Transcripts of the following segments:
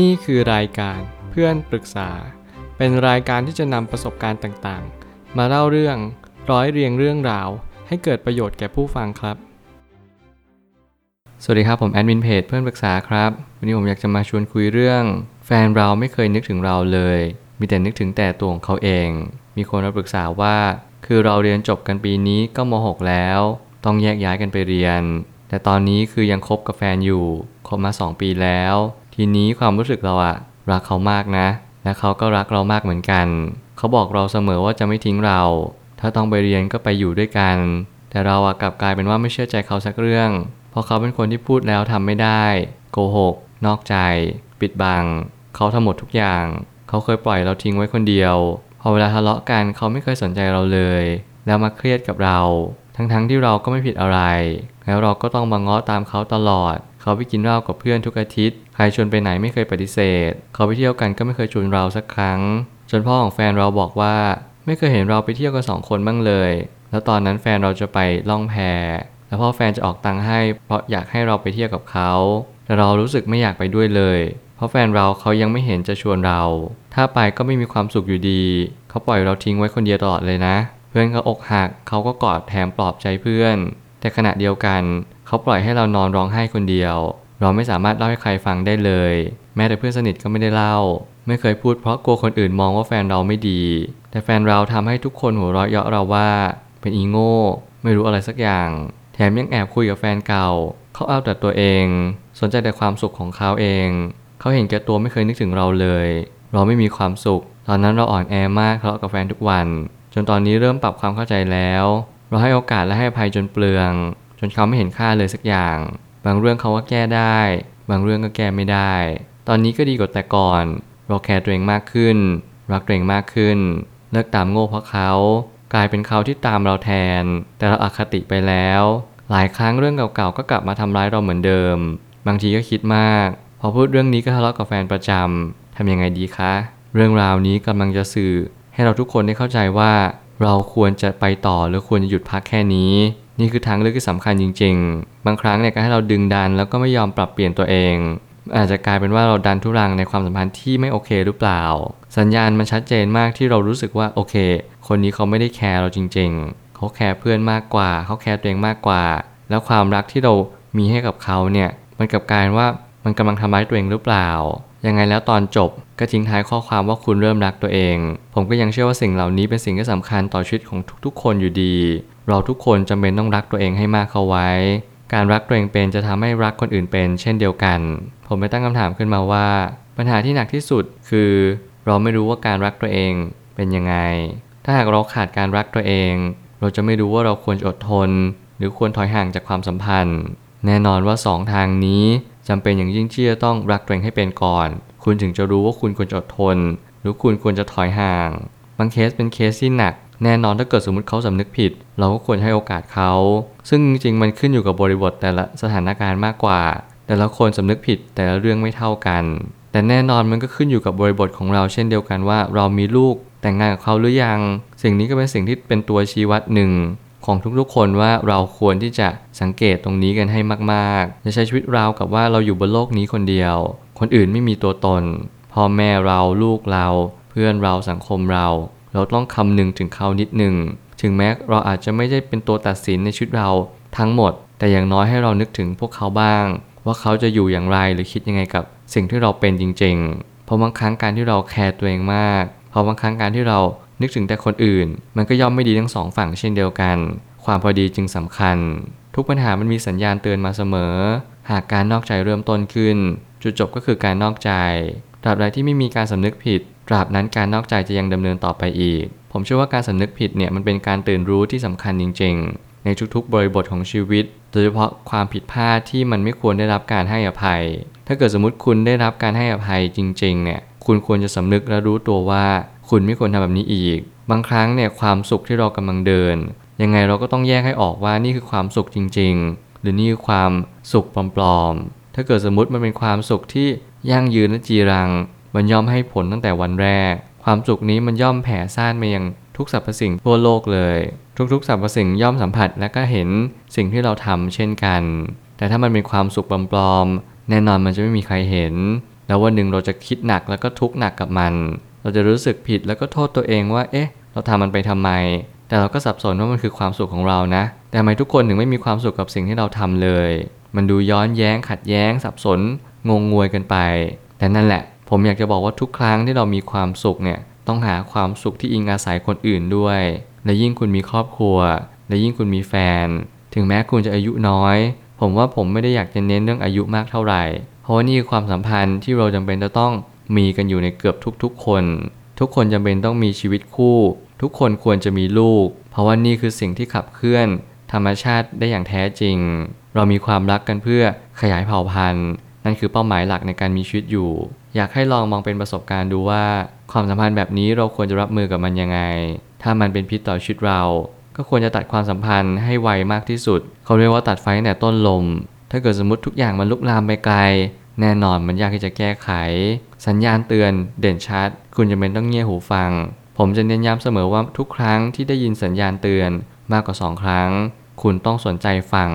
นี่คือรายการเพื่อนปรึกษา เป็นรายการที่จะนำประสบการณ์ต่างๆ มาเล่าเรื่องร้อยเรียงเรื่องราว ให้เกิดประโยชน์แก่ผู้ฟังครับ สวัสดีครับผมแอดมินเพจเพื่อนปรึกษาครับ วันนี้ผมอยากจะมาชวนคุยเรื่อง แฟนเราไม่เคยนึกถึงเราเลย มีแต่นึกถึงแต่ตัวของเขาเอง มีคนมาปรึกษาว่า คือเราเรียนจบกันปีนี้ก็ม .6 แล้ว ต้องแยกย้ายกันไปเรียน แต่ตอนนี้คือยังคบกับแฟนอยู่คบมา 2 ปีแล้ว ทีนี้ความรู้สึกเราอะรักเขามากนะ และเขาก็รักเรามากเหมือนกัน เขาบอกเราเสมอว่าจะไม่ทิ้งเรา ถ้าต้องไปเรียนก็ไปอยู่ด้วยกัน แต่เราอะกลับกลายเป็นว่าไม่เชื่อใจเขาสักเรื่อง เพราะเขาเป็นคนที่พูดแล้วทำไม่ได้ โกหก นอกใจ ปิดบัง เขาทำหมดทุกอย่าง เขาเคยปล่อยเราทิ้งไว้คนเดียว พอเวลาทะเลาะกันเขาไม่เคยสนใจเราเลย แล้วมาเครียดกับเรา ทั้งๆทที่เราก็ไม่ผิดอะไร แล้วเราก็ต้องมาง้อตามเขาตลอด เขาไปกินเหล้ากับเพื่อนทุกอาทิตย์ ใครชวนไปไหนไม่เคยปฏิเสธ เขาไปเที่ยวกันก็ไม่เคยชวนเราสักครั้ง จนพ่อของแฟนเราบอกว่า ไม่เคยเห็นเราไปเที่ยวกันสองคนบ้างเลย แล้วตอนนั้นแฟนเราจะไปล่องแพแล้วพ่อแฟนจะออกตังค์ให้ เพราะอยากให้เราไปเที่ยวกับเขา แต่เรารู้สึกไม่อยากไปด้วยเลย เพราะแฟนเราเขายังไม่เห็นจะชวนเรา ถ้าไปก็ไม่มีความสุขอยู่ดี เขาปล่อยเราทิ้งไว้คนเดียวตลอดเลยนะ เพื่อนเขาอกหักเขาก็กอดแถมปลอบใจเพื่อน แต่ขณะเดียวกัน เขาปล่อยให้เรานอนร้องไห้คนเดียว เราไม่สามารถเล่าให้ใครฟังได้เลย แม้แต่เพื่อนสนิทก็ไม่ได้เล่า ไม่เคยพูดเพราะกลัวคนอื่นมองว่าแฟนเราไม่ดี แต่แฟนเราทำให้ทุกคนหัวเราะเยาะเราว่า เป็นอีโง่ไม่รู้อะไรสักอย่าง แถมยังแอบคุยกับแฟนเก่า เขาเอาแต่ตัวเอง สนใจแต่ความสุขของเขาเอง เขาเห็นแก่ตัวไม่เคยนึกถึงเราเลย เราไม่มีความสุข ตอนนั้นเราอ่อนแอมากทะเลาะกับแฟนทุกวัน จนตอนนี้เริ่มปรับความเข้าใจแล้ว เราให้โอกาสและให้อภัยจนเปลือง จนเขาไม่เห็นค่าเลยสักอย่าง บางเรื่องเขาว่าแก้ได้ บางเรื่องก็แก้ไม่ได้ ตอนนี้ก็ดีกว่าแต่ก่อน เราแคร์ตัวเองมากขึ้น รักตัวเองมากขึ้น เลิกตามโง่เพราะเขา กลายเป็นเขาที่ตามเราแทน แต่เราอาคติไปแล้ว หลายครั้งเรื่องเก่าๆก็กลับมาทำร้ายเราเหมือนเดิม บางทีก็คิดมาก พอพูดเรื่องนี้ก็ทะเลาะกับแฟนประจำทำยังไงดีคะ เรื่องราวนี้กำลังจะสื่อให้เราทุกคนได้เข้าใจว่า เราควรจะไปต่อหรือควรจะหยุดพักแค่นี้ นี่คือทางเลือกที่สำคัญจริง ๆ บางครั้งเนี่ยก็ให้เราดึงดันแล้วก็ไม่ยอมปรับเปลี่ยนตัวเอง อาจจะกลายเป็นว่าเราดันทุรังในความสัมพันธ์ที่ไม่โอเคหรือเปล่า สัญญาณมันชัดเจนมากที่เรารู้สึกว่าโอเค คนนี้เขาไม่ได้แคร์เราจริง ๆ เขาแคร์เพื่อนมากกว่า เขาแคร์ตัวเองมากกว่า แล้วความรักที่เรามีให้กับเขาเนี่ยมันกลับกลายว่ามันกำลังทำร้ายตัวเองหรือเปล่า ยังไงแล้วตอนจบ ก็ทิ้งท้ายข้อความว่าคุณเริ่มรักตัวเอง ผมก็ยังเชื่อว่าสิ่งเหล่านี้เป็นสิ่งที่สำคัญต่อชีวิตของทุกๆ คนอยู่ดี เราทุกคนจำเป็นต้องรักตัวเองให้มากเข้าไว้ การรักตัวเองเป็นจะทำให้รักคนอื่นเป็น เช่นเดียวกัน ผมไปตั้งคำถามขึ้นมาว่า ปัญหาที่หนักที่สุดคือ เราไม่รู้ว่าการรักตัวเองเป็นยังไง ถ้าหากเราขาดการรักตัวเอง เราจะไม่รู้ว่าเราควรอดทน หรือควรถอยห่างจากความสัมพันธ์ แน่นอนว่าสองทางนี้จำเป็นอย่างยิ่งที่จะต้องรักตัวเองให้เป็นก่อน คุณถึงจะรู้ว่าคุณควรจะอดทน หรือคุณควรจะถอยห่าง บางเคสเป็นเคสที่หนัก แน่นอนถ้าเกิดสมมติเขาสำนึกผิด เราก็ควรให้โอกาสเขา ซึ่งจริงๆมันขึ้นอยู่กับบริบทแต่ละสถานการณ์มากกว่า แต่ละคนสำนึกผิดแต่ละเรื่องไม่เท่ากัน แต่แน่นอนมันก็ขึ้นอยู่กับบริบทของเราเช่นเดียวกันว่า เรามีลูกแต่งงานกับเขาหรือยัง สิ่งนี้ก็เป็นสิ่งที่เป็นตัวชี้วัดหนึ่งของทุกๆคนว่าเราควรที่จะสังเกตตรงนี้กันให้มากๆ จะใช้ชีวิตราวกับว่าเราอยู่บนโลกนี้คนเดียว คนอื่นไม่มีตัวตน พ่อแม่เราลูกเรา เพื่อนเราสังคมเรา เราต้องคำนึงถึงเขานิดหนึ่ง ถึงแม้เราอาจจะไม่ได้เป็นตัวตัดสินในชีวิตเราทั้งหมด แต่อย่างน้อยให้เรานึกถึงพวกเขาบ้าง ว่าเขาจะอยู่อย่างไรหรือคิดยังไงกับสิ่งที่เราเป็นจริงๆ เพราะบางครั้งการที่เราแคร์ตัวเองมาก เพราะบางครั้งการที่เรานึกถึงแต่คนอื่น มันก็ย่อมไม่ดีทั้งสองฝั่งเช่นเดียวกัน ความพอดีจึงสำคัญ ทุกปัญหามันมีสัญญาณเตือนมาเสมอ หากการนอกใจเริ่มต้นขึ้น จุดจบก็คือการนอกใจ ตราบใดที่ไม่มีการสำนึกผิด ตราบนั้นการนอกใจจะยังดำเนินต่อไปอีก ผมเชื่อว่าการสำนึกผิดเนี่ยมันเป็นการตื่นรู้ที่สำคัญจริง ๆ ในทุกๆ บริบทของชีวิต โดยเฉพาะความผิดพลาดที่มันไม่ควรได้รับการให้อภัย ถ้าเกิดสมมติคุณได้รับการให้อภัยจริง ๆ เนี่ย คุณควรจะสำนึกและรู้ตัวว่า คุณไม่ควรทำแบบนี้อีก บางครั้งเนี่ยความสุขที่เรากำลังเดิน ยังไงเราก็ต้องแยกให้ออกว่านี่คือความสุขจริง ๆ หรือนี่คือความสุขปลอมๆ ถ้าเกิดสมมติมันเป็นความสุขที่ยั่งยืนและจีรัง มันย่อมให้ผลตั้งแต่วันแรก ความสุขนี้มันย่อมแผ่ซ่านมายังทุกสรรพสิ่งทั่วโลกเลย ทุกๆสรรพสิ่งย่อมสัมผัสและก็เห็นสิ่งที่เราทำเช่นกัน แต่ถ้ามันเป็นความสุขปลอมๆ แน่นอนมันจะไม่มีใครเห็น แล้ววันหนึ่งเราจะคิดหนักแล้วก็ทุกข์หนักกับมัน เราจะรู้สึกผิดแล้วก็โทษตัวเองว่า เอ๊ะ เราทำมันไปทำไม แต่เราก็สับสนว่ามันคือความสุขของเรานะ แต่ทำไมทุกคนถึงไม่มีความสุขกับสิ่งที่เราทำเลย มันดูย้อนแย้งขัดแย้ง สับสน งงงวยกันไป แต่นั่นแหละ ผมอยากจะบอกว่าทุกครั้งที่เรามีความสุขเนี่ย ต้องหาความสุขที่อิงอาศัยคนอื่นด้วย และยิ่งคุณมีครอบครัว และยิ่งคุณมีแฟน ถึงแม้คุณจะอายุน้อย ผมว่าผมไม่ได้อยากจะเน้นเรื่องอายุมากเท่าไหร่ เพราะว่านี่คือความสัมพันธ์ที่เราจำเป็นจะต้องมีกันอยู่ในเกือบทุกๆคน ทุกคนจำเป็นต้องมีชีวิตคู่ ทุกคนควรจะมีลูก เพราะว่านี่คือสิ่งที่ขับเคลื่อน ธรรมชาติได้อย่างแท้จริง เรามีความรักกันเพื่อขยายเผ่าพันธุ์ นั่นคือเป้าหมายหลักในการมีชีวิตอยู่ อยากให้ลองมองเป็นประสบการณ์ดูว่า ความสัมพันธ์แบบนี้เราควรจะรับมือกับมันยังไง ถ้ามันเป็นพิษต่อชีวิตเรา ก็ควรจะตัดความสัมพันธ์ให้ไวมากที่สุด เขาเรียกว่าตัดไฟตั้งแต่ต้นลม ถ้าเกิดสมมติทุกอย่างมันลุกลามไปไกลแน่นอนมันยากที่จะแก้ไข สัญญาณเตือนเด่นชัด คุณจะเป็นต้องเงี่ยหูฟัง ผมจะเน้นย้ำเสมอว่าทุกครั้งที่ได้ยินสัญญาณเตือนมากกว่าสองครั้ง คุณต้องสนใจฟัง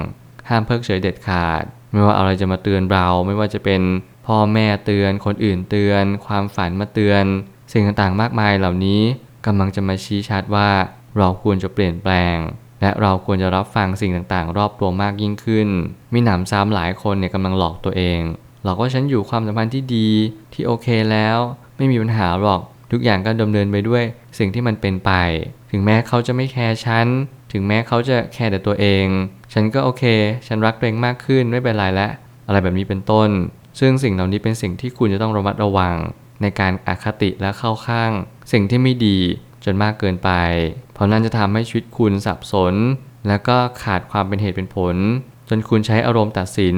ห้ามเพิกเฉยเด็ดขาด ไม่ว่าอะไรจะมาเตือนเรา ไม่ว่าจะเป็นพ่อแม่เตือน คนอื่นเตือน ความฝันมาเตือน สิ่งต่างๆมากมายเหล่านี้กำลังจะมาชี้ชัดว่าเราควรจะเปลี่ยนแปลง และเราควรจะรับฟังสิ่งต่างๆ รอบตัวมากยิ่งขึ้น มีหนำซ้ำหลายคนเนี่ยกำลังหลอกตัวเองหลอกว่าฉันอยู่ความสัมพันธ์ที่ดีที่โอเคแล้ว ไม่มีปัญหาหรอก ทุกอย่างก็ดำเนินไปด้วยสิ่งที่มันเป็นไป ถึงแม้เขาจะไม่แคร์ฉัน ถึงแม้เขาจะแคร์แต่ตัวเอง ฉันก็โอเค ฉันรักตัวเองมากขึ้นไม่เป็นไรแล้วอะไรแบบนี้เป็นต้น ซึ่งสิ่งเหล่านี้เป็นสิ่งที่คุณจะต้องระมัดระวัง ในการอคติและเข้าข้าง สิ่งที่ไม่ดีจนมากเกินไป เพราะนั่นจะทำให้ชีวิตคุณสับสน แล้วก็ขาดความเป็นเหตุเป็นผล จนคุณใช้อารมณ์ตัดสิน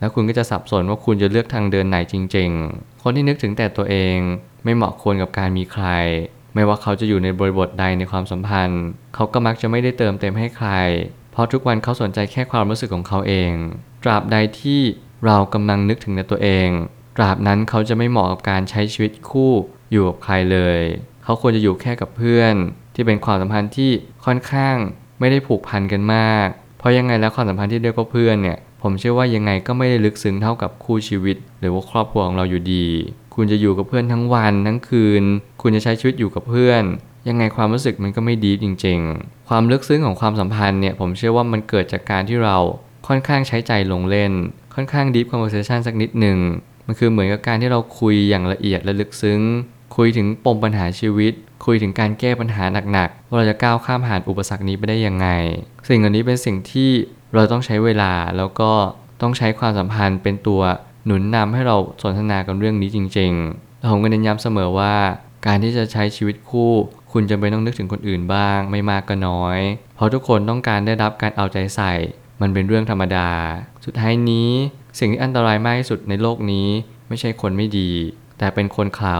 แล้วคุณก็จะสับสนว่าคุณจะเลือกทางเดินไหนจริง ๆ คนที่นึกถึงแต่ตัวเองไม่เหมาะควรกับการมีใคร ไม่ว่าเขาจะอยู่ในบริบทใดในความสัมพันธ์ เขาก็มักจะไม่ได้เติมเต็มให้ใคร เพราะทุกวันเขาสนใจแค่ความรู้สึกของเขาเอง ตราบใดที่เรากำลังนึกถึงแต่ตัวเอง ตราบนั้นเขาจะไม่เหมาะกับการใช้ชีวิตคู่อยู่กับใครเลย เขาควรจะอยู่แค่กับเพื่อน ที่เป็นความสัมพันธ์ที่ค่อนข้างไม่ได้ผูกพันกันมาก เพราะยังไงแล้วความสัมพันธ์ที่เรียกว่าเพื่อนเนี่ย ผมเชื่อว่ายังไงก็ไม่ได้ลึกซึ้งเท่ากับคู่ชีวิต หรือว่าครอบครัวของเราอยู่ดี คุณจะอยู่กับเพื่อนทั้งวันทั้งคืน คุณจะใช้ชีวิตอยู่กับเพื่อน ยังไงความรู้สึกมันก็ไม่ดีจริง ๆ ความลึกซึ้งของความสัมพันธ์เนี่ยผมเชื่อว่ามันเกิดจากการที่เราค่อนข้างใช้ใจลงเล่น ค่อนข้าง deep conversation สักนิดหนึ่งมันคือเหมือนกับการที่เราคุยอย่างละเอียดและลึกซึ้ง คุยถึงปมปัญหาชีวิต คุยถึงการแก้ปัญหาหนักๆว่าเราจะก้าวข้ามผ่านอุปสรรคนี้ไปได้ยังไง สิ่งเหล่านี้เป็นสิ่งที่ เราต้องใช้เวลาแล้วก็ต้องใช้ความสัมพันธ์เป็นตัวหนุนนำให้เราสนทนากันเรื่องนี้จริงๆผมก็เน้นย้ำเสมอว่า การที่จะใช้ชีวิตคู่ คุณจะไม่ต้องนึกถึงคนอื่นบ้าง ไม่มากก็น้อย เพราะทุกคนต้องการได้รับการเอาใจใส่ มันเป็นเรื่องธรรมดา สุดท้ายนี้ สิ่งที่อันตรายมากที่สุดในโลกนี้ ไม่ใช่คนไม่ดี แต่เป็นคนเขา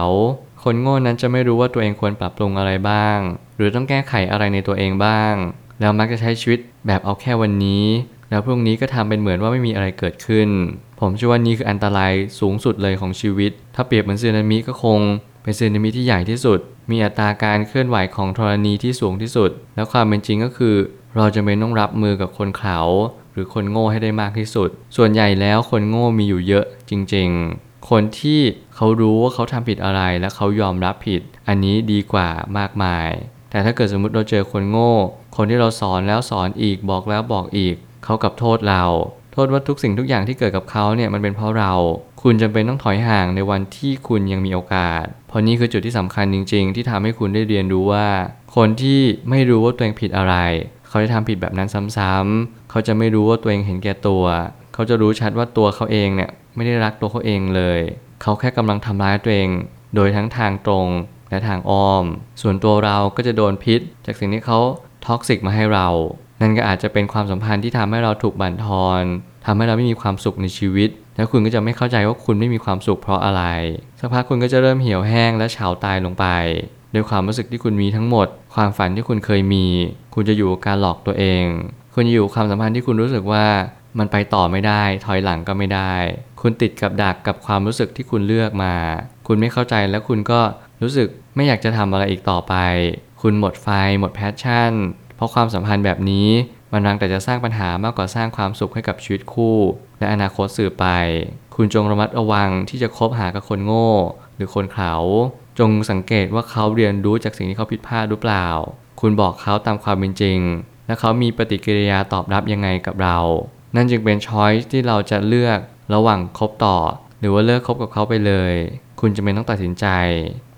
คนโง่นั้นจะไม่รู้ว่าตัวเองควรปรับปรุงอะไรบ้าง หรือต้องแก้ไขอะไรในตัวเองบ้าง แล้วมักจะใช้ชีวิตแบบเอาแค่วันนี้ แล้วพรุ่งนี้ก็ทำเป็นเหมือนว่าไม่มีอะไรเกิดขึ้น ผมเชื่อว่านี่คืออันตรายสูงสุดเลยของชีวิต ถ้าเปรียบเหมือนสึนามิก็คง เป็นสึนามิที่ใหญ่ที่สุด มีอัตราการเคลื่อนไหวของธรณีที่สูงที่สุด แล้วความเป็นจริงก็คือ เราจะเป็นต้องรับมือกับคนเขาหรือคนโง่ให้ได้มากที่สุด ส่วนใหญ่แล้วคนโง่มีอยู่เยอะจริง ๆ คนที่เขารู้ว่าเขาทำผิดอะไรและเขายอมรับผิด อันนี้ดีกว่ามากมาย แต่ถ้าเกิดสมมติเราเจอคนโง่ คนที่เราสอนแล้วสอนอีกบอกแล้วบอกอีก เขากับโทษเรา โทษว่าทุกสิ่งทุกอย่างที่เกิดกับเขาเนี่ยมันเป็นเพราะเรา คุณจำเป็นต้องถอยห่างในวันที่คุณยังมีโอกาส เพราะนี่คือจุดที่สำคัญจริง ๆ ที่ทำให้คุณได้เรียนรู้ว่า คนที่ไม่รู้ว่าตัวเองผิดอะไร เขาจะทำผิดแบบนั้นซ้ำๆเขาจะไม่รู้ว่าตัวเองเห็นแก่ตัว เขาจะรู้ชัดว่าตัวเขาเองเนี่ยไม่ได้รักตัวเขาเองเลย เขาแค่กำลังทำร้ายตัวเอง โดยทั้งทางตรง และทางอ้อม ส่วนตัวเราก็จะโดนพิษ จากสิ่งที่เขาท็อกซิกมาให้เรา นั่นก็อาจจะเป็นความสัมพันธ์ที่ทำให้เราถูกบั่นทอนทำให้เราไม่มีความสุขในชีวิต แล้วคุณก็จะไม่เข้าใจว่าคุณไม่มีความสุขเพราะอะไร สักพักคุณก็จะเริ่มเหี่ยวแห้งและเฉาตายลงไปด้วยความรู้สึกที่คุณมีทั้งหมด ความฝันที่คุณเคยมี คุณจะอยู่กับการหลอกตัวเอง คุณจะอยู่ความสัมพันธ์ที่คุณรู้สึกว่ามันไปต่อไม่ได้ ถอยหลังก็ไม่ได้ คุณติดกับดักกับความรู้สึกที่คุณเลือกมา คุณไม่เข้าใจแล้วคุณก็รู้สึก ไม่อยากจะทำอะไรอีกต่อไป คุณหมดไฟ หมดแพชชั่น เพราะความสัมพันธ์แบบนี้มันรังแต่จะสร้างปัญหามากกว่าสร้างความสุขให้กับชีวิตคู่ และอนาคตสื่อไป คุณจงระมัดระวังที่จะคบหากับคนโง่ หรือคนเขาจงสังเกตว่าเขาเรียนรู้จากสิ่งที่เขาผิดพลาดหรือเปล่า คุณบอกเขาตามความเป็นจริง และเขามีปฏิกิริยาตอบรับยังไงกับเรา นั่นจึงเป็นช้อยส์ที่เราจะเลือกระหว่างคบต่อ หรือว่าเลิกคบกับเขาไปเลย คุณจะเป็นต้องตัดสินใจ